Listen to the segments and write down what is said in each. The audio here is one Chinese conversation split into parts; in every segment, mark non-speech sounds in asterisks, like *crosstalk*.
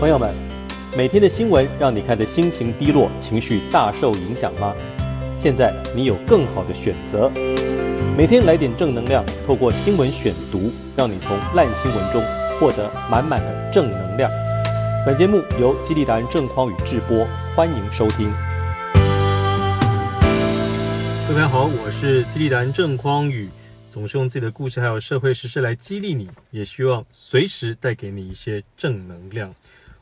朋友们，每天的新闻让你看的心情低落、情绪大受影响吗？现在你有更好的选择，每天来点正能量，透过新闻选读，让你从烂新闻中获得满满的正能量。本节目由激励达人郑匡宇制播，欢迎收听。大家好，我是激励达人郑匡宇，总是用自己的故事还有社会实事来激励你，也希望随时带给你一些正能量。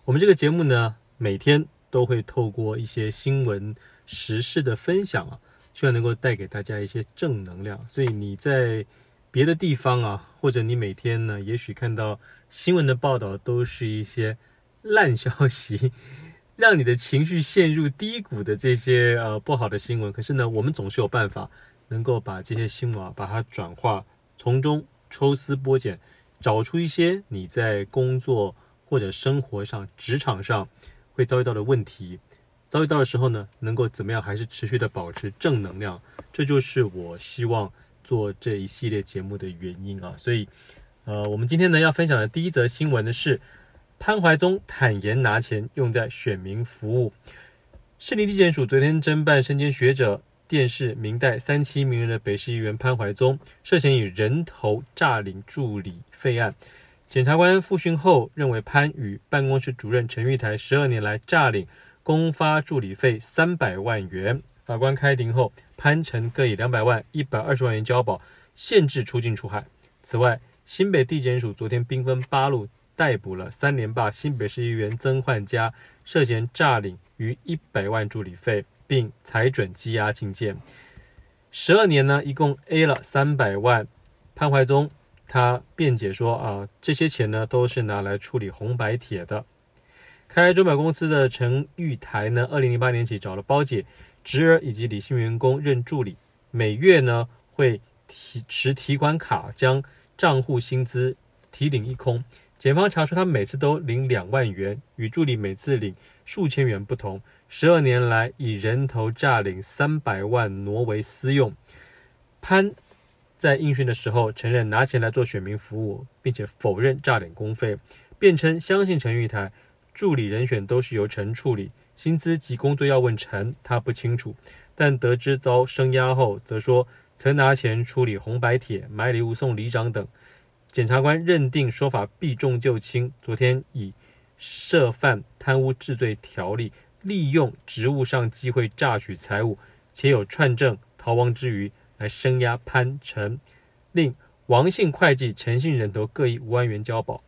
我们这个节目呢，每天都会透过一些新闻时事的分享啊，希望能够带给大家一些正能量。所以你在别的地方啊，或者你每天呢，也许看到新闻的报道都是一些烂消息，*laughs* 让你的情绪陷入低谷的这些呃不好的新闻。可是呢，我们总是有办法能够把这些新闻啊，把它转化，从中抽丝剥茧，找出一些你在工作。或者生活上、职场上会遭遇到的问题，遭遇到的时候呢，能够怎么样？还是持续的保持正能量，这就是我希望做这一系列节目的原因啊。所以，呃，我们今天呢要分享的第一则新闻呢是潘怀宗坦言拿钱用在选民服务。士林地检署昨天侦办身兼学者、电视明代三期名人的北市议员潘怀宗涉嫌以人头诈领助理费案。检察官复讯后认为，潘与办公室主任陈玉台十二年来诈领公发助理费三百万元。法官开庭后，潘陈各以两百万、一百二十万元交保，限制出境出海。此外，新北地检署昨天兵分八路逮捕了三连霸新北市议员曾焕佳，涉嫌诈领逾一百万助理费，并裁准羁押禁见。十二年呢，一共 A 了三百万。潘怀宗。他辩解说：“啊，这些钱呢，都是拿来处理红白帖的。开钟表公司的陈玉台呢，二零零八年起找了包姐、侄儿以及李姓员工任助理，每月呢会提持提款卡将账户薪资提领一空。检方查出他每次都领两万元，与助理每次领数千元不同。十二年来以人头诈领三百万挪为私用。潘。”在应讯的时候，承认拿钱来做选民服务，并且否认诈领公费，辩称相信陈玉台，助理人选都是由陈处理，薪资及工作要问陈，他不清楚。但得知遭声押后，则说曾拿钱处理红白帖、买礼物送里长等。检察官认定说法避重就轻，昨天以涉犯贪污治罪条例，利用职务上机会诈取财物，且有串证逃亡之虞。来声押潘陈，令王姓会计、陈姓人头各以五万元交保。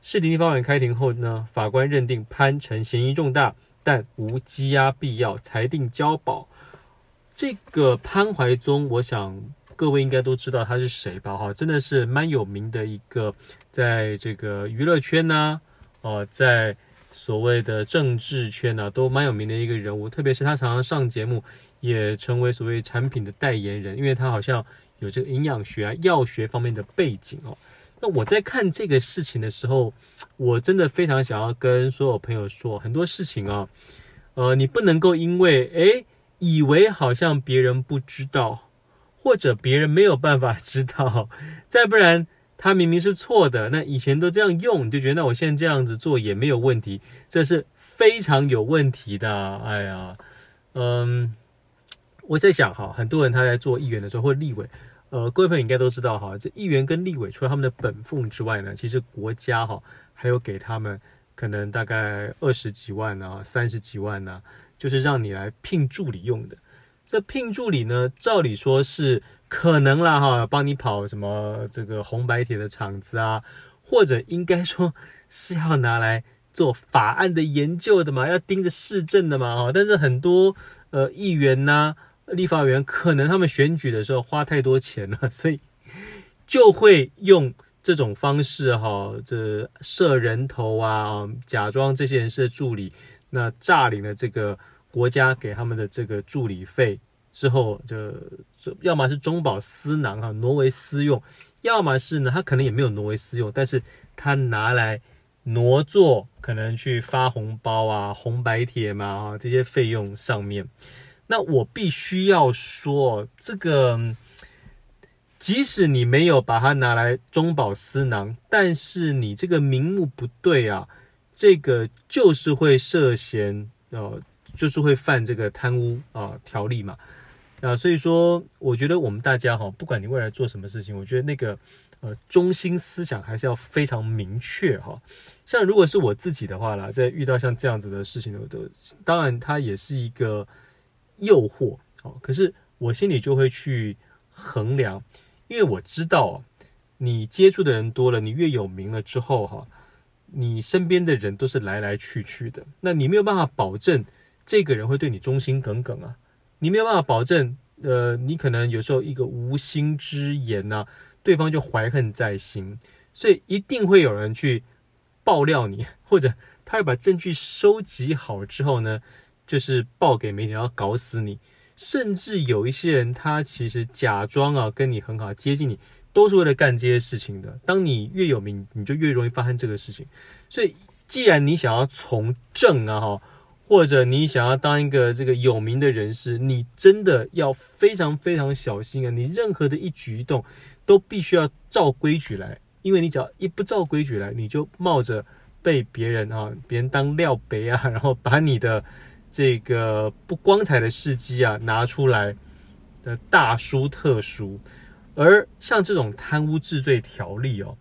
士林地方法院开庭后呢，法官认定潘陈嫌疑重大，但无羁押必要，裁定交保。这个潘怀宗，我想各位应该都知道他是谁吧？哈，真的是蛮有名的一个，在这个娱乐圈呐、啊，哦，在所谓的政治圈呐、啊，都蛮有名的一个人物。特别是他常常上节目。也成为所谓产品的代言人，因为他好像有这个营养学啊、药学方面的背景哦。那我在看这个事情的时候，我真的非常想要跟所有朋友说，很多事情啊，呃，你不能够因为诶以为好像别人不知道，或者别人没有办法知道，再不然他明明是错的，那以前都这样用，你就觉得那我现在这样子做也没有问题，这是非常有问题的。哎呀，嗯。我在想哈，很多人他在做议员的时候或立委，呃，各位朋友应该都知道哈，这议员跟立委除了他们的本俸之外呢，其实国家哈还有给他们可能大概二十几万啊、三十几万呐、啊，就是让你来聘助理用的。这聘助理呢，照理说是可能啦哈，帮你跑什么这个红白铁的场子啊，或者应该说是要拿来做法案的研究的嘛，要盯着市政的嘛哈。但是很多呃议员呐、立法委员可能他们选举的时候花太多钱了，所以就会用这种方式哈，这设人头啊，假装这些人是助理，那诈领了这个国家给他们的这个助理费之后，就要么是中饱私囊哈，挪为私用，要么是呢，他可能也没有挪为私用，但是他拿来挪作可能去发红包啊、红白帖嘛啊这些费用上面。那我必须要说，这个即使你没有把它拿来中饱私囊，但是你这个名目不对啊，这个就是会涉嫌呃，就是会犯这个贪污啊条例嘛啊，所以说我觉得我们大家哈，不管你未来做什么事情，我觉得那个呃中心思想还是要非常明确哈。像如果是我自己的话啦，在遇到像这样子的事情的，当然它也是一个诱惑哦，可是我心里就会去衡量，因为我知道你接触的人多了，你越有名了之后哈。你身边的人都是来来去去的，那你没有办法保证这个人会对你忠心耿耿啊，你没有办法保证，呃，你可能有时候一个无心之言呐、啊，对方就怀恨在心，所以一定会有人去爆料你，或者他会把证据收集好之后呢，就是报给媒体，然后搞死你，甚至有一些人他其实假装啊跟你很好，接近你。都是为了干这些事情的。当你越有名，你就越容易发生这个事情。所以，既然你想要从政啊，哈，或者你想要当一个这个有名的人士，你真的要非常非常小心啊！你任何的一举一动都必须要照规矩来，因为你只要一不照规矩来，你就冒着被别人啊，别人当料杯啊，然后把你的这个不光彩的事迹啊拿出来的大书特书。而像这种贪污治罪条例哦，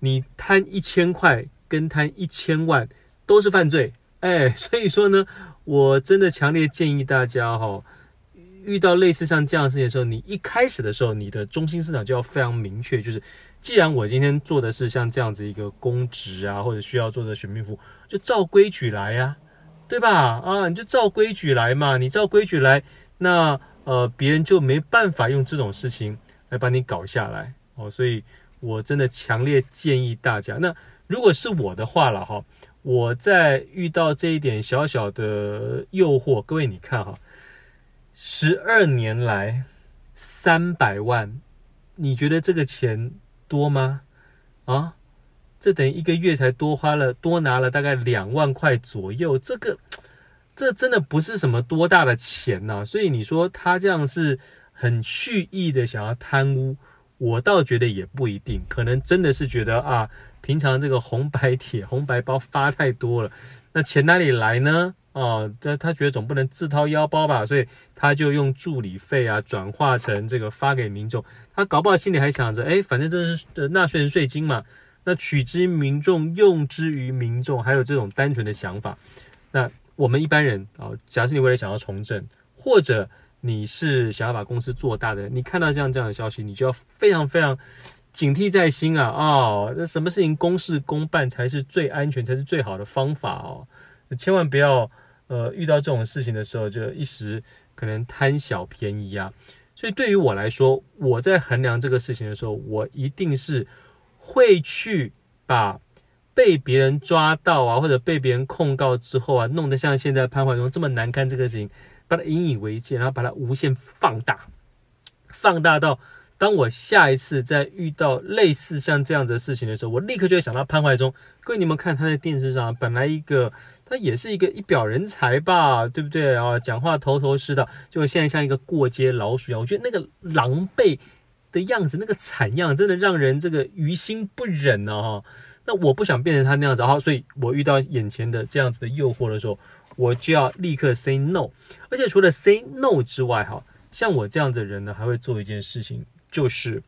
你贪一千块跟贪一千万都是犯罪，哎，所以说呢，我真的强烈建议大家哈，遇到类似像这样的事情的时候，你一开始的时候，你的中心思想就要非常明确，就是既然我今天做的是像这样子一个公职啊，或者需要做的选民服务，就照规矩来呀，对吧？啊，你就照规矩来嘛，你照规矩来，那呃，别人就没办法用这种事情。来把你搞下来哦，所以我真的强烈建议大家。那如果是我的话了哈，我在遇到这一点小小的诱惑，各位你看哈，十二年来三百万，你觉得这个钱多吗？啊，这等于一个月才多花了多拿了大概两万块左右，这个这真的不是什么多大的钱呐。所以你说他这样是？很蓄意的想要贪污，我倒觉得也不一定，可能真的是觉得啊，平常这个红白帖、红白包发太多了，那钱哪里来呢？啊，他他觉得总不能自掏腰包吧，所以他就用助理费啊转化成这个发给民众。他搞不好心里还想着，哎，反正这是纳税人税金嘛，那取之于民众，用之于民众，还有这种单纯的想法。那我们一般人啊，假设你为了想要从政，或者你是想要把公司做大的，你看到这样这样的消息，你就要非常非常警惕在心啊！哦，那什么事情公事公办才是最安全，才是最好的方法哦。千万不要呃遇到这种事情的时候，就一时可能贪小便宜啊。所以对于我来说，我在衡量这个事情的时候，我一定是会去把被别人抓到啊，或者被别人控告之后啊，弄得像现在潘怀宗这么难堪这个事情。把它引以为戒，然后把它无限放大，放大到当我下一次再遇到类似像这样子的事情的时候，我立刻就会想到潘怀宗。各位，你们看他在电视上，本来一个他也是一个一表人才吧，对不对啊？讲话头头是道，就现在像一个过街老鼠一样。我觉得那个狼狈的样子，那个惨样，真的让人这个于心不忍呢哈！那我不想变成他那样子，好，所以我遇到眼前的这样子的诱惑的时候。我就要立刻 say no，而且除了 say no 之外，哈，像我这样子的人呢，还会做一件事情，就是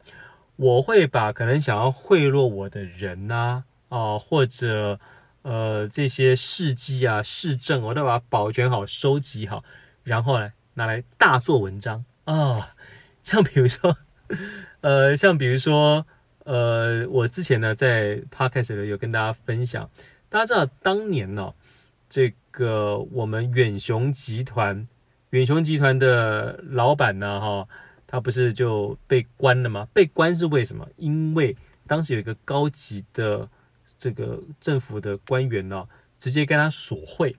我会把可能想要贿赂我的人呐，啊，或者呃这些事迹啊、事证，我都把它保全好、收集好，然后呢拿来大做文章啊。像比如说，*laughs* 呃，像比如说，呃，我之前呢在 podcast 里有跟大家分享，大家知道当年呢，这个。我们远雄集团，远雄集团的老板呢，哈，他不是就被关了吗？被关是为什么？因为当时有一个高级的这个政府的官员呢，直接跟他索贿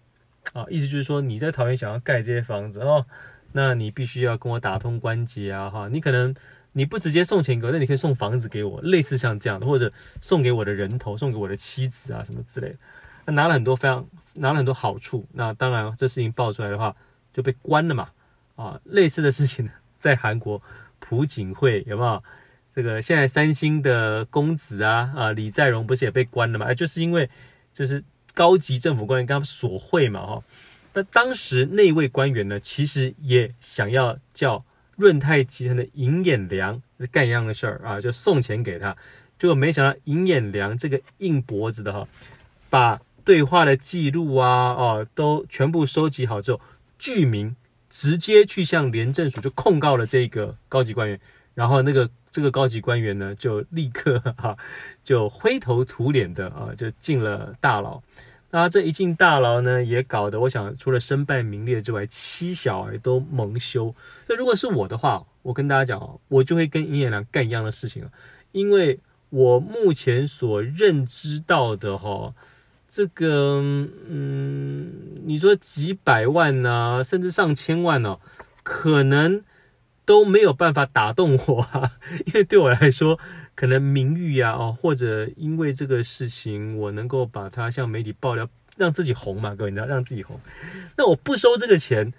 啊，意思就是说你在桃园想要盖这些房子哦，那你必须要跟我打通关节啊，哈，你可能你不直接送钱给我，那你可以送房子给我，类似像这样的，或者送给我的人头，送给我的妻子啊，什么之类的。他拿了很多非常拿了很多好处，那当然这事情爆出来的话就被关了嘛，啊，类似的事情呢，在韩国朴槿惠有没有？这个现在三星的公子啊啊李在镕不是也被关了嘛？就是因为就是高级政府官员跟他们索贿嘛，哈。那当时那位官员呢，其实也想要叫润泰集团的尹衍梁干一样的事儿啊，就送钱给他。结果没想到尹衍梁这个硬脖子的哈，把对话的记录啊，哦，都全部收集好之后，具名直接去向廉政署就控告了这个高级官员。然后那个这个高级官员呢，就立刻哈，就灰头土脸的啊，就进了大牢。那这一进大牢呢，也搞得我想，除了身败名裂之外，妻小儿都蒙羞。那如果是我的话，我跟大家讲，我就会跟尹衍梁干一样的事情了，因为我目前所认知到的哈，这个嗯，你说几百万呐，甚至上千万呢，可能都没有办法打动我啊，*laughs* 因为对我来说。可能名誉呀，哦，或者因为这个事情，我能够把它向媒体爆料，让自己红嘛，各位，你知道，让自己红。那我不收这个钱，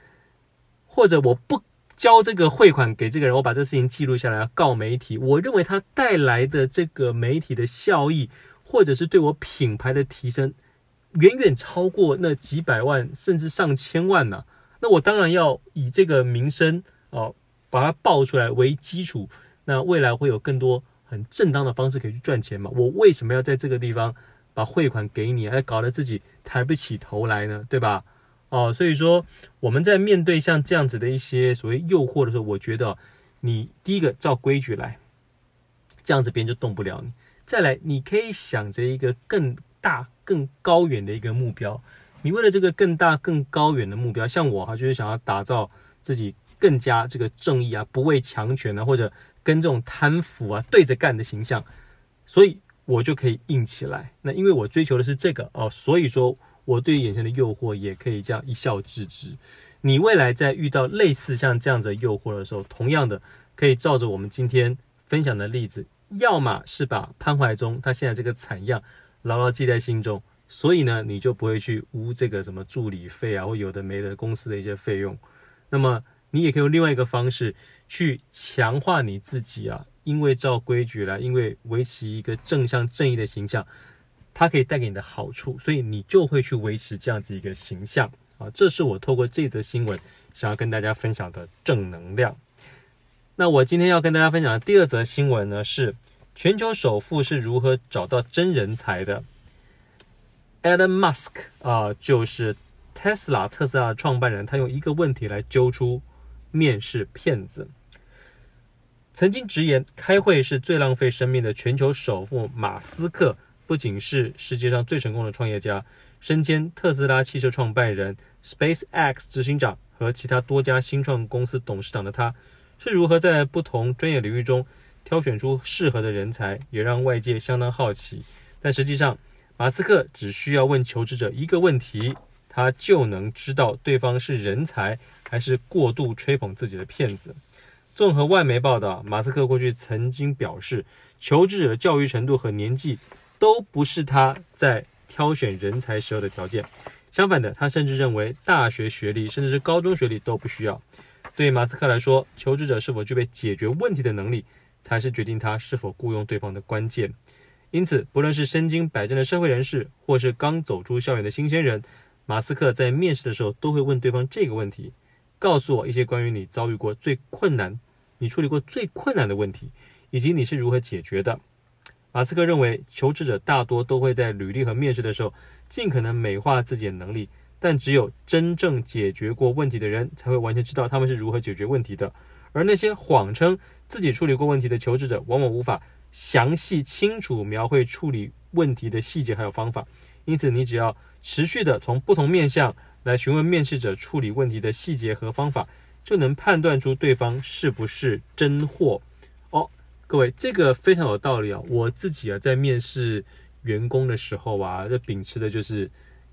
或者我不交这个汇款给这个人，我把这事情记录下来告媒体。我认为它带来的这个媒体的效益，或者是对我品牌的提升，远远超过那几百万甚至上千万呢。那我当然要以这个名声哦，把它爆出来为基础，那未来会有更多。很正当的方式可以去赚钱嘛？我为什么要在这个地方把汇款给你，还搞得自己抬不起头来呢？对吧？哦，所以说我们在面对像这样子的一些所谓诱惑的时候，我觉得你第一个照规矩来，这样子别人就动不了你。再来，你可以想着一个更大、更高远的一个目标。你为了这个更大、更高远的目标，像我哈，就是想要打造自己更加这个正义啊，不畏强权啊，或者。跟这种贪腐啊对着干的形象，所以我就可以硬起来。那因为我追求的是这个哦，所以说我对眼前的诱惑也可以这样一笑置之。你未来在遇到类似像这样子的诱惑的时候，同样的可以照着我们今天分享的例子，要么是把潘怀宗他现在这个惨样牢牢记在心中，所以呢你就不会去污这个什么助理费啊或有的没的公司的一些费用。那么你也可以用另外一个方式。去强化你自己啊，因为照规矩来，因为维持一个正向正义的形象，它可以带给你的好处，所以你就会去维持这样子一个形象啊。这是我透过这则新闻想要跟大家分享的正能量。那我今天要跟大家分享的第二则新闻呢，是全球首富是如何找到真人才的。Elon Musk 啊，就是 Tesla 特斯拉的创办人，他用一个问题来揪出面试骗子。曾经直言，开会是最浪费生命的全球首富马斯克，不仅是世界上最成功的创业家，身兼特斯拉汽车创办人、SpaceX 执行长和其他多家新创公司董事长的他，是如何在不同专业领域中挑选出适合的人才，也让外界相当好奇。但实际上，马斯克只需要问求职者一个问题，他就能知道对方是人才还是过度吹捧自己的骗子。综合外媒报道，马斯克过去曾经表示，求职者的教育程度和年纪都不是他在挑选人才时候的条件。相反的，他甚至认为大学学历甚至是高中学历都不需要。对马斯克来说，求职者是否具备解决问题的能力，才是决定他是否雇佣对方的关键。因此，不论是身经百战的社会人士，或是刚走出校园的新鲜人，马斯克在面试的时候都会问对方这个问题：告诉我一些关于你遭遇过最困难。你处理过最困难的问题，以及你是如何解决的？马斯克认为，求职者大多都会在履历和面试的时候尽可能美化自己的能力，但只有真正解决过问题的人才会完全知道他们是如何解决问题的。而那些谎称自己处理过问题的求职者，往往无法详细清楚描绘处理问题的细节还有方法。因此，你只要持续地从不同面向来询问面试者处理问题的细节和方法。就能判断出对方是不是真货哦，各位，这个非常有道理啊！我自己啊，在面试员工的时候啊，这秉持的就是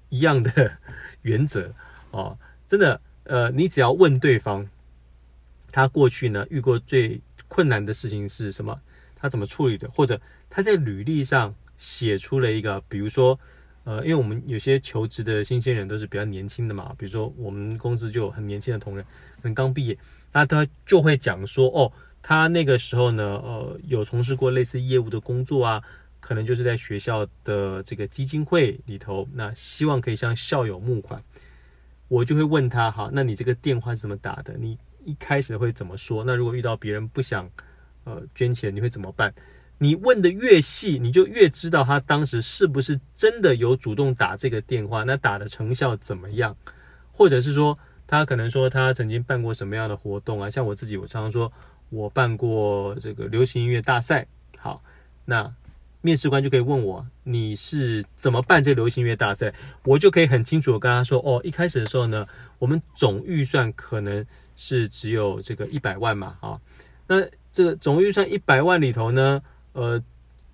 一样的 *laughs* 原则哦。真的，呃，你只要问对方，他过去呢遇过最困难的事情是什么，他怎么处理的，或者他在履历上写出了一个，比如说。呃，因为我们有些求职的新鲜人都是比较年轻的嘛，比如说我们公司就有很年轻的同仁，可能刚毕业，那他就会讲说，哦，他那个时候呢，呃，有从事过类似业务的工作啊，可能就是在学校的这个基金会里头，那希望可以向校友募款，我就会问他，好，那你这个电话是怎么打的？你一开始会怎么说？那如果遇到别人不想呃捐钱，你会怎么办？你问的越细，你就越知道他当时是不是真的有主动打这个电话，那打的成效怎么样？或者是说，他可能说他曾经办过什么样的活动啊？像我自己，我常常说我办过这个流行音乐大赛，好，那。面试官就可以问我，你是怎么办这流行音乐大赛？我就可以很清楚的跟他说，哦，一开始的时候呢，我们总预算可能是只有这个一百万嘛，啊，那这个总预算一百万里头呢，呃，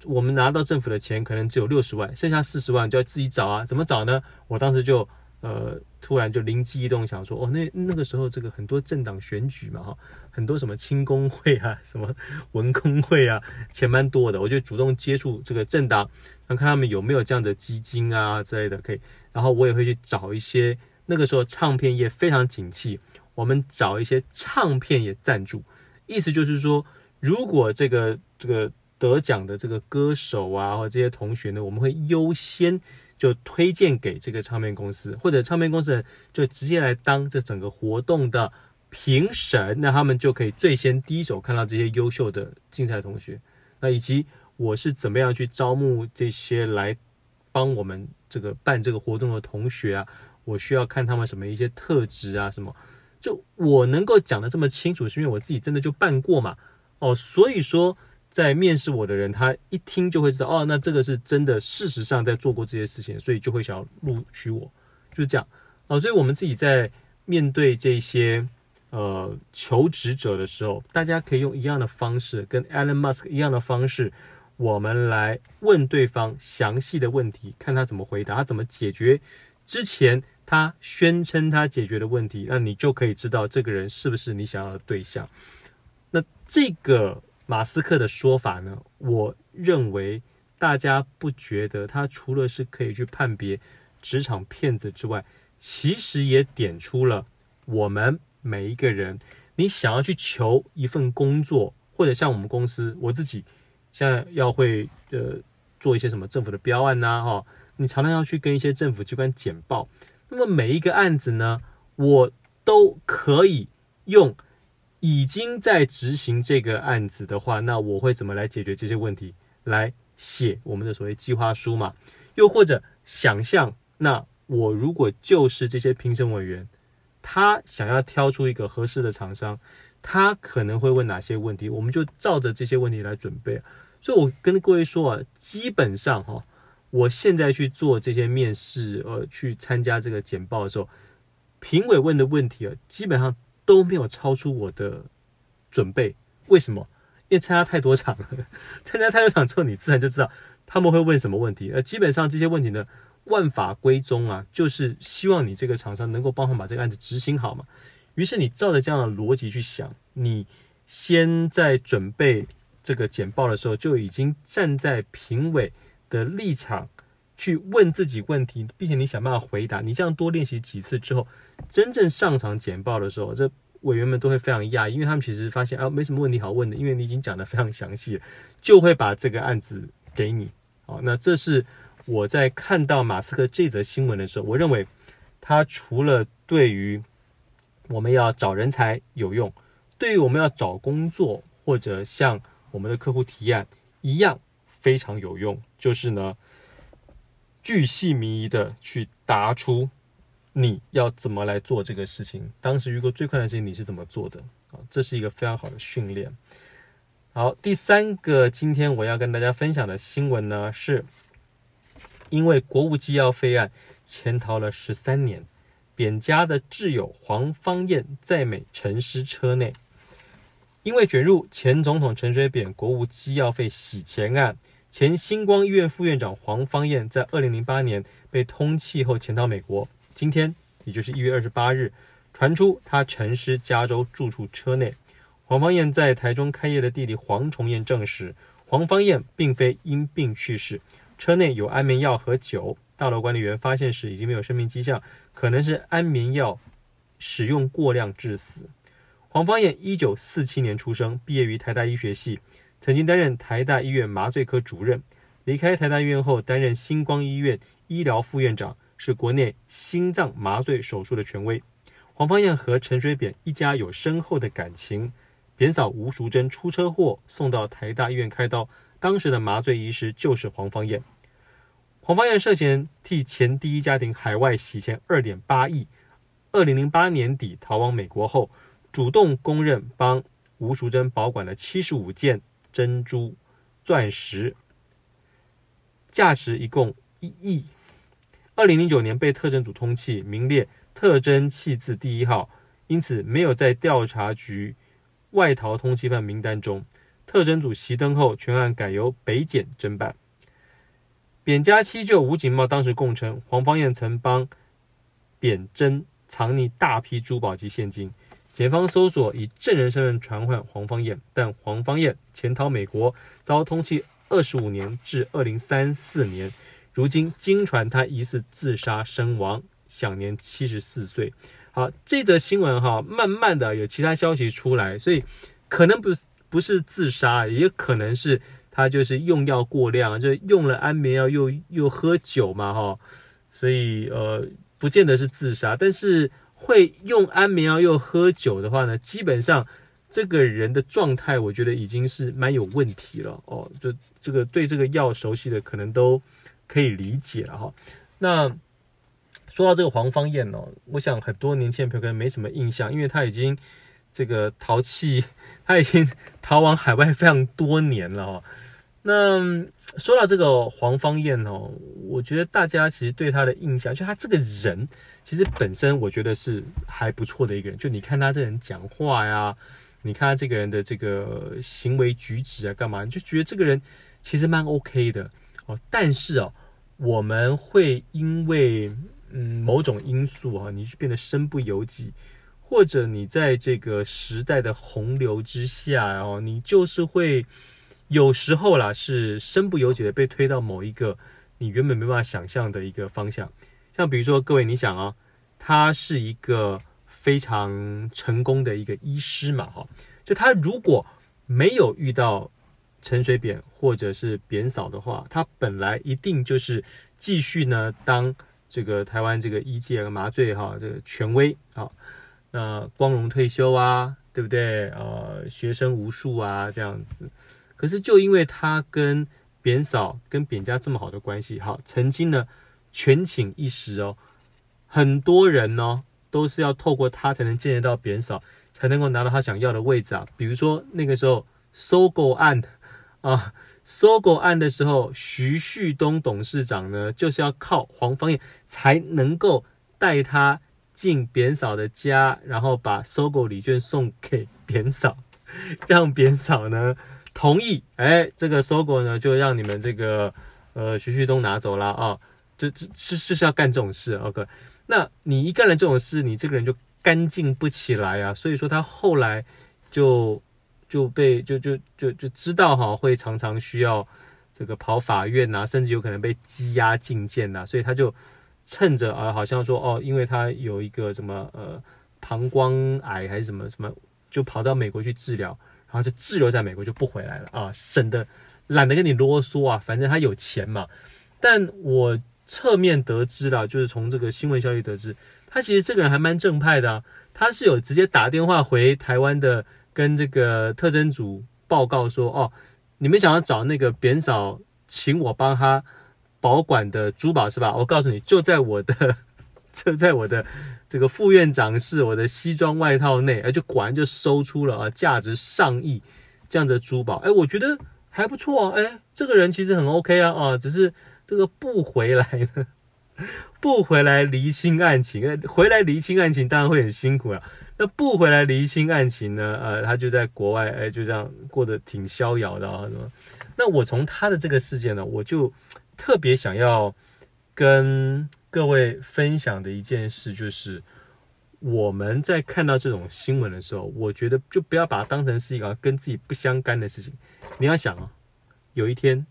我们拿到政府的钱可能只有六十万，剩下四十万就要自己找啊，怎么找呢？我当时就。呃，突然就灵机一动，想说，哦，那那个时候这个很多政党选举嘛，哈，很多什么青工会啊，什么文工会啊，钱蛮多的，我就主动接触这个政党，然后看他们有没有这样的基金啊之类的，可以，然后我也会去找一些，那个时候唱片业非常景气，我们找一些唱片业赞助，意思就是说，如果这个这个得奖的这个歌手啊，或这些同学呢，我们会优先。就推荐给这个唱片公司，或者唱片公司就直接来当这整个活动的评审，那他们就可以最先第一手看到这些优秀的竞赛同学，那以及我是怎么样去招募这些来帮我们这个办这个活动的同学啊，我需要看他们什么一些特质啊，什么，就我能够讲得这么清楚，是因为我自己真的就办过嘛，哦，所以说。在面试我的人，他一听就会知道，哦，那这个是真的，事实上在做过这些事情，所以就会想要录取我，就是这样。哦，所以我们自己在面对这些呃求职者的时候，大家可以用一样的方式，跟 Elon Musk 一样的方式，我们来问对方详细的问题，看他怎么回答，他怎么解决之前他宣称他解决的问题，那你就可以知道这个人是不是你想要的对象。那这个。马斯克的说法呢，我认为大家不觉得他除了是可以去判别职场骗子之外，其实也点出了我们每一个人，你想要去求一份工作，或者像我们公司，我自己现在要会呃做一些什么政府的标案呐，哈，你常常要去跟一些政府机关简报，那么每一个案子呢，我都可以用。已经在执行这个案子的话，那我会怎么来解决这些问题？来写我们的所谓计划书嘛？又或者想象，那我如果就是这些评审委员，他想要挑出一个合适的厂商，他可能会问哪些问题？我们就照着这些问题来准备。所以我跟各位说啊，基本上哈，我现在去做这些面试，呃，去参加这个简报的时候，评委问的问题啊，基本上。都没有超出我的准备，为什么？因为参加太多场了，*laughs* 参加太多场之后，你自然就知道他们会问什么问题。而基本上这些问题呢，万法归宗啊，就是希望你这个厂商能够帮他把这个案子执行好嘛。于是你照着这样的逻辑去想，你先在准备这个简报的时候，就已经站在评委的立场去问自己问题，并且你想办法回答。你这样多练习几次之后，真正上场简报的时候，这委员们都会非常讶异，因为他们其实发现啊，没什么问题好问的，因为你已经讲得非常详细了，就会把这个案子给你。好，那这是我在看到马斯克这则新闻的时候，我认为他除了对于我们要找人才有用，对于我们要找工作或者向我们的客户提案一样非常有用，就是呢。巨细靡遗的去答出你要怎么来做这个事情。当时遇过最困难的事情，你是怎么做的？啊，这是一个非常好的训练。好，第三个今天我要跟大家分享的新闻呢，是因为国务机要费案潜逃了十三年，扁家的挚友黄芳彦在美沉尸车内，因为卷入前总统陈水扁国务机要费洗钱案。前星光医院副院长黄芳彦在二零零八年被通缉后潜逃美国。今天，也就是一月二十八日，传出他陈尸加州住处车内。黄芳彦在台中开业的弟弟黄崇彦证实，黄芳彦并非因病去世，车内有安眠药和酒。大楼管理员发现时已经没有生命迹象，可能是安眠药使用过量致死。黄芳彦一九四七年出生，毕业于台大医学系。曾经担任台大医院麻醉科主任，离开台大医院后，担任星光医院医疗副院长，是国内心脏麻醉手术的权威。黄芳彦和陈水扁一家有深厚的感情。扁嫂吴淑珍出车祸送到台大医院开刀，当时的麻醉医师就是黄芳彦。黄芳彦涉嫌替前第一家庭海外洗钱二点八亿，二零零八年底逃往美国后，主动供认帮吴淑珍保管了七十五件珍珠钻石，价值一共一亿。二零零九年被特征组通缉，名列特侦缉字第一号，因此没有在调查局外逃通缉犯名单中。特征组熄灯后，全案改由北检侦办。扁家七舅吴景茂当时供称，黄芳燕曾帮扁珍藏匿大批珠宝及现金。检方搜索以证人身份传唤黄芳彦，但黄芳彦潜逃美国，遭通缉二十五年至二零三四年。如今经传他疑似自杀身亡，享年七十四岁。好，这则新闻哈，慢慢的有其他消息出来，所以可能不不是自杀，也可能是。他就是用药过量，就用了安眠药，又又喝酒嘛，哈，所以呃，不见得是自杀。但是会用安眠药又喝酒的话呢，基本上这个人的状态，我觉得已经是蛮有问题了哦。就这个对这个药熟悉的，可能都可以理解了哈。那说到这个黄芳彦哦，我想很多年轻朋友可能没什么印象，因为他已经。这个淘气，*laughs* 他已经逃往海外非常多年了哈。那说到这个黄芳彦哦，我觉得大家其实对他的印象，就他这个人，其实本身我觉得是还不错的一个人。就你看他这人讲话呀，你看他这个人的这个行为举止啊，干嘛，你就觉得这个人其实蛮 OK 的哦。但是哦，我们会因为嗯某种因素啊，你就变得身不由己。或者你在这个时代的洪流之下哦，你就是会有时候啦，是身不由己的被推到某一个你原本没办法想象的一个方向。像比如说，各位你想啊，他是一个非常成功的一个医师嘛，哈，就他如果没有遇到陈水扁或者是扁嫂的话，他本来一定就是继续呢当这个台湾这个医界麻醉哈这个权威啊。那光荣退休啊，对不对？呃，学生无数啊，这样子。可是就因为他跟扁嫂、跟扁家这么好的关系，好，曾经呢权倾一时哦，很多人呢都是要透过他才能见得到扁嫂，才能够拿到他想要的位置啊。比如说那个时候收购案 *laughs* 啊，收购案的时候，徐旭东董事长呢就是要靠黄芳彦才能够带他。进扁嫂的家，然后把收购礼券送给扁嫂，让扁嫂呢同意。哎，这个收购呢就让你们这个呃徐旭东拿走了啊，就就是就是要干这种事。OK，那你一干了这种事，你这个人就干净不起来啊。所以说他后来就就被就就就就知道哈，会常常需要这个跑法院呐，甚至有可能被羁押禁见呐，所以他就。趁着啊，好像说哦，因为他有一个什么呃膀胱癌还是什么什么，就跑到美国去治疗，然后就滞留在美国就不回来了啊，省得懒得跟你啰嗦啊，反正他有钱嘛。但我侧面得知了，就是从这个新闻消息得知，他其实这个人还蛮正派的啊，他是有直接打电话回台湾的，跟这个特侦组报告说哦，你们想要找那个扁嫂，请我帮他。保管的珠宝是吧？我告诉你，就在我的，*laughs* 就在我的这个副院长室，我的西装外套内，哎，就果然就搜出了啊，价值上亿这样的珠宝，哎，我觉得还不错啊，哎，这个人其实很 OK 啊，啊，只是这个不回来呢，不回来厘清案情，哎回来厘清案情当然会很辛苦啊，那不回来厘清案情呢，呃，他就在国外，哎，就这样过得挺逍遥的啊，那我从他的这个事件呢，我就。特别想要跟各位分享的一件事，就是我们在看到这种新闻的时候，我觉得就不要把它当成是一个跟自己不相干的事情。你要想啊，有一天，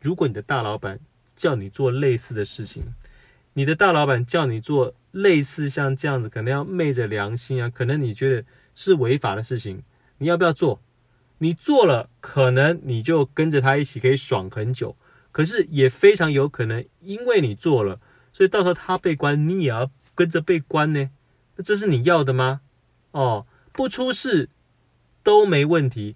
如果你的大老板叫你做类似的事情，你的大老板叫你做类似像这样子，可能要昧着良心啊，可能你觉得是违法的事情，你要不要做？你做了，可能你就跟着他一起可以爽很久。可是也非常有可能因为你做了，所以到时候他被关，你也要跟着被关呢。那这是你要的吗？哦，不出事都没问题，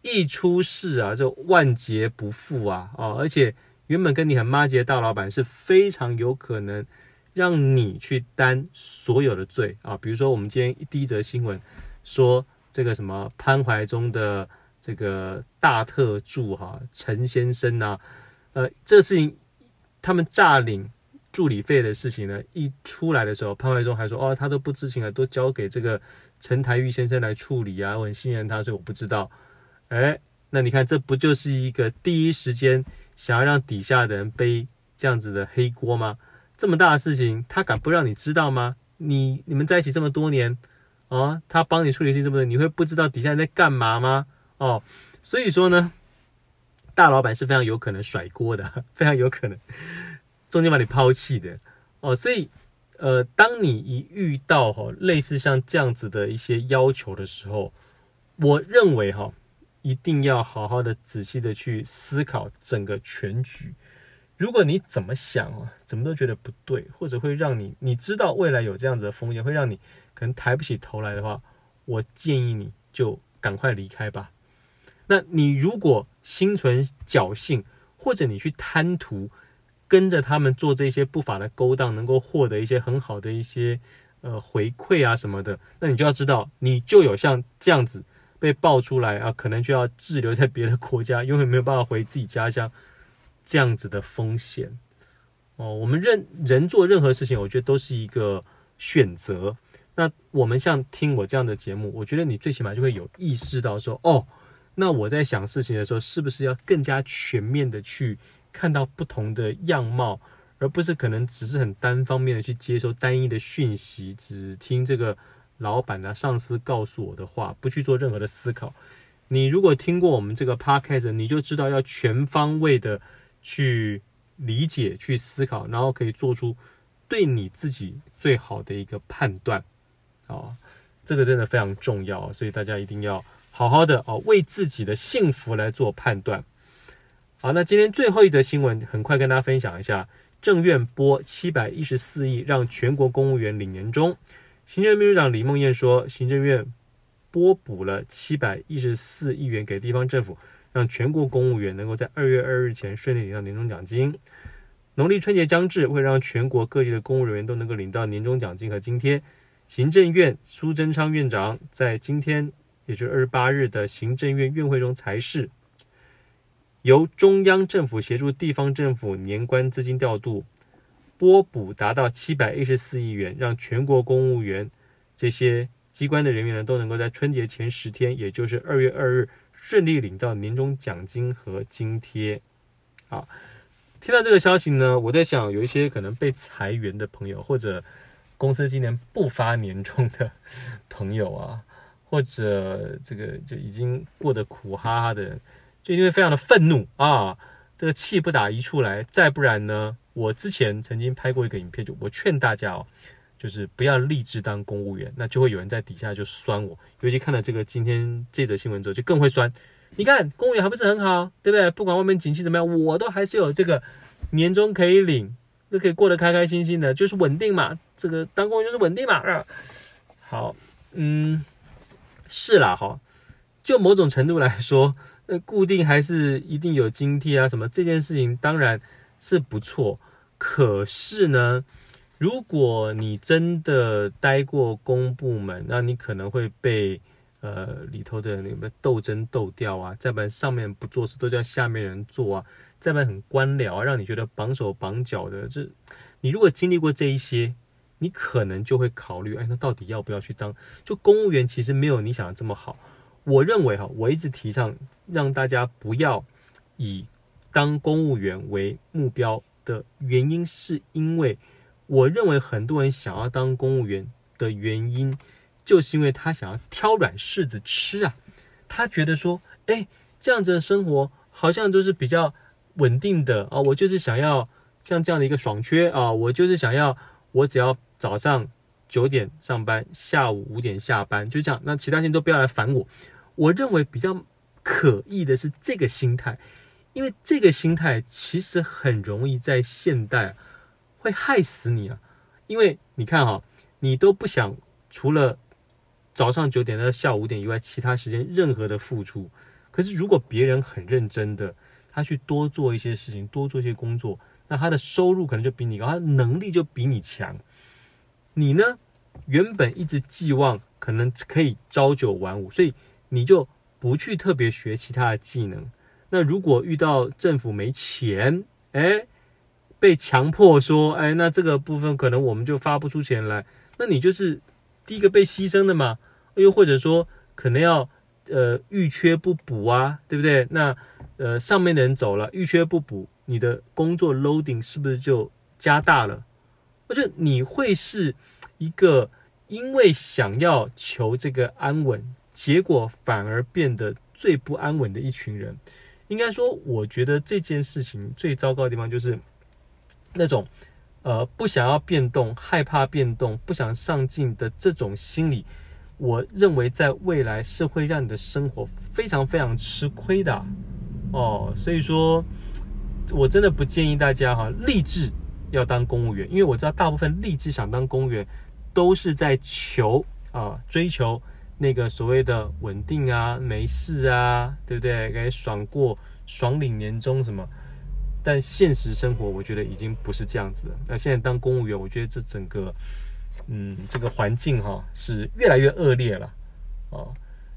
一出事啊，就万劫不复啊！哦，而且原本跟你很麻吉的大老板是非常有可能让你去担所有的罪啊。比如说，我们今天第一则新闻说这个什么潘怀宗的这个大特助哈、啊、陈先生呐、啊，呃，这事情他们诈领。助理费的事情呢，一出来的时候，潘怀宗还说：“哦，他都不知情啊，都交给这个陈台玉先生来处理啊，我很信任他，所以我不知道。”哎，那你看，这不就是一个第一时间想要让底下的人背这样子的黑锅吗？这么大的事情，他敢不让你知道吗？你你们在一起这么多年啊、他帮你处理事情这么多，你会不知道底下人在干嘛吗？哦，所以说呢，大老板是非常有可能甩锅的，非常有可能。中间把你抛弃的哦，所以呃，当你一遇到哈类似像这样子的一些要求的时候，我认为哈一定要好好的仔细的去思考整个全局。如果你怎么想啊，怎么都觉得不对，或者会让你你知道未来有这样子的风险，会让你可能抬不起头来的话，我建议你就赶快离开吧。那你如果心存侥幸，或者你去贪图。跟着他们做这些不法的勾当，能够获得一些很好的一些呃回馈啊什么的，那你就要知道，你就有像这样子被爆出来啊，可能就要滞留在别的国家，永远没有办法回自己家乡这样子的风险哦。我们任人做任何事情，我觉得都是一个选择。那我们像听我这样的节目，我觉得你最起码就会有意识到说，哦，那我在想事情的时候，是不是要更加全面的去。看到不同的样貌，而不是可能只是很单方面的去接收单一的讯息，只听这个老板啊、上司告诉我的话，不去做任何的思考。你如果听过我们这个 podcast，你就知道要全方位的去理解、去思考，然后可以做出对你自己最好的一个判断。哦，这个真的非常重要，所以大家一定要好好的哦，为自己的幸福来做判断。好，那今天最后一则新闻，很快跟大家分享一下。政院拨七百一十四亿，让全国公务员领年终。行政秘书长李孟燕说，行政院拨补了七百一十四亿元给地方政府，让全国公务员能够在二月二日前顺利领到年终奖金。农历春节将至，会让全国各地的公务人员都能够领到年终奖金和津贴。行政院苏贞昌院长在今天，也就是二十八日的行政院院会中裁示。由中央政府协助地方政府年关资金调度，拨补达到七百一十四亿元，让全国公务员这些机关的人员呢，都能够在春节前十天，也就是二月二日，顺利领到年终奖金和津贴。好，听到这个消息呢，我在想，有一些可能被裁员的朋友，或者公司今年不发年终的朋友啊，或者这个就已经过得苦哈哈的人。就因为非常的愤怒啊，这个气不打一处来。再不然呢，我之前曾经拍过一个影片，就我劝大家哦，就是不要立志当公务员，那就会有人在底下就酸我。尤其看了这个今天这则新闻之后，就更会酸。你看公务员还不是很好，对不对？不管外面景气怎么样，我都还是有这个年终可以领，都可以过得开开心心的，就是稳定嘛。这个当公务员就是稳定嘛。啊，好，嗯，是啦，哈，就某种程度来说。那固定还是一定有津贴啊？什么这件事情当然是不错，可是呢，如果你真的待过公部门，那你可能会被呃里头的那个斗争斗掉啊，再不然上面不做事都叫下面人做啊，再不然很官僚啊，让你觉得绑手绑脚的。这你如果经历过这一些，你可能就会考虑，哎，那到底要不要去当？就公务员其实没有你想的这么好。我认为哈，我一直提倡让大家不要以当公务员为目标的原因，是因为我认为很多人想要当公务员的原因，就是因为他想要挑软柿子吃啊。他觉得说，哎，这样子的生活好像都是比较稳定的啊。我就是想要像这样的一个爽缺啊，我就是想要我只要早上九点上班，下午五点下班，就这样，那其他人都不要来烦我。我认为比较可疑的是这个心态，因为这个心态其实很容易在现代会害死你啊！因为你看哈，你都不想除了早上九点到下午五点以外，其他时间任何的付出。可是如果别人很认真的，他去多做一些事情，多做一些工作，那他的收入可能就比你高，他能力就比你强。你呢，原本一直寄望可能可以朝九晚五，所以你就不去特别学其他的技能。那如果遇到政府没钱，哎，被强迫说，哎，那这个部分可能我们就发不出钱来，那你就是第一个被牺牲的嘛。又或者说，可能要呃遇缺不补啊，对不对？那呃上面的人走了，遇缺不补，你的工作 loading 是不是就加大了？我觉得你会是一个因为想要求这个安稳，结果反而变得最不安稳的一群人。应该说，我觉得这件事情最糟糕的地方就是那种呃不想要变动、害怕变动、不想上进的这种心理。我认为在未来是会让你的生活非常非常吃亏的哦。所以说，我真的不建议大家哈立志要当公务员，因为我知道大部分立志想当公务员都是在求啊追求。那个所谓的稳定啊，没事啊，对不对？给爽过、爽领年终什么？但现实生活，我觉得已经不是这样子了。那现在当公务员，我觉得这整个，嗯，这个环境哈、是越来越恶劣了。哦，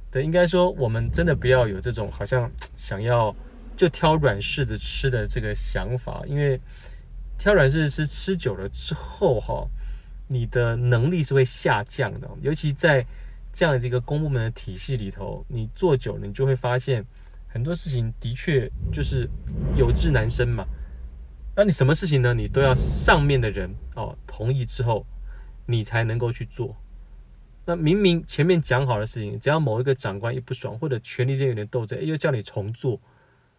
对，应该说，我们真的不要有这种好像想要就挑软柿子吃的这个想法，因为挑软柿子吃吃久了之后哈、你的能力是会下降的，尤其在。这样的一个公部门的体系里头，你做久了，你就会发现很多事情的确就是有志难伸嘛。那你什么事情呢？你都要上面的人哦同意之后，你才能够去做。那明明前面讲好的事情，只要某一个长官一不爽，或者权力间有点斗争，又叫你重做，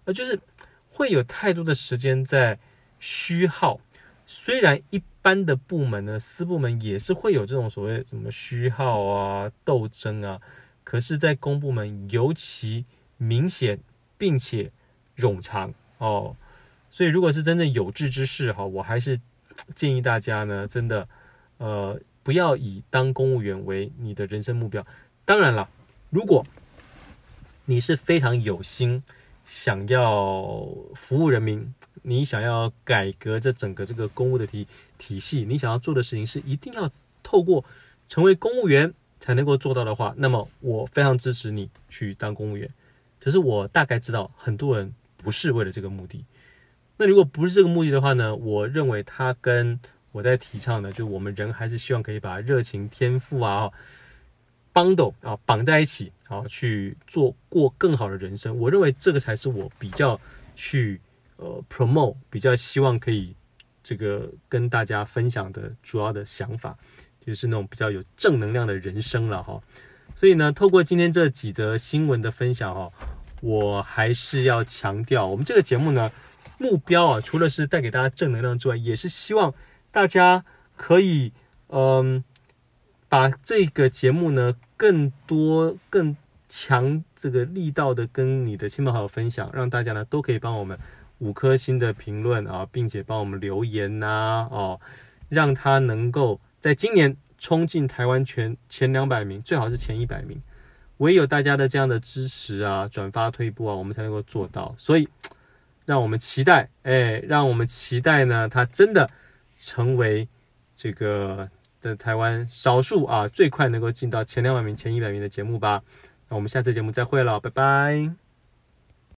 那就是会有太多的时间在虚耗。虽然一般的部门呢，私部门也是会有这种所谓什么虚耗啊、斗争啊，可是，在公部门尤其明显，并且冗长哦。所以，如果是真正有志之士哈，我还是建议大家呢，真的呃，不要以当公务员为你的人生目标。当然了，如果你是非常有心想要服务人民。你想要改革这整个这个公务的体体系，你想要做的事情是一定要透过成为公务员才能够做到的话，那么我非常支持你去当公务员。只是我大概知道很多人不是为了这个目的。那如果不是这个目的的话呢？我认为他跟我在提倡的，就我们人还是希望可以把热情、天赋啊、bundle 啊绑在一起，啊去做过更好的人生。我认为这个才是我比较去。呃，promote 比较希望可以这个跟大家分享的主要的想法，就是那种比较有正能量的人生了哈。所以呢，透过今天这几则新闻的分享哈，我还是要强调，我们这个节目呢，目标啊，除了是带给大家正能量之外，也是希望大家可以嗯，把这个节目呢，更多更强这个力道的跟你的亲朋好友分享，让大家呢都可以帮我们。五颗星的评论啊，并且帮我们留言呐，哦，让他能够在今年冲进台湾全前两百名，最好是前一百名。唯有大家的这样的支持啊，转发推播啊，我们才能够做到。所以，让我们期待，哎，让我们期待呢，他真的成为这个的台湾少数啊，最快能够进到前两百名、前一百名的节目吧。那我们下次节目再会了，拜拜。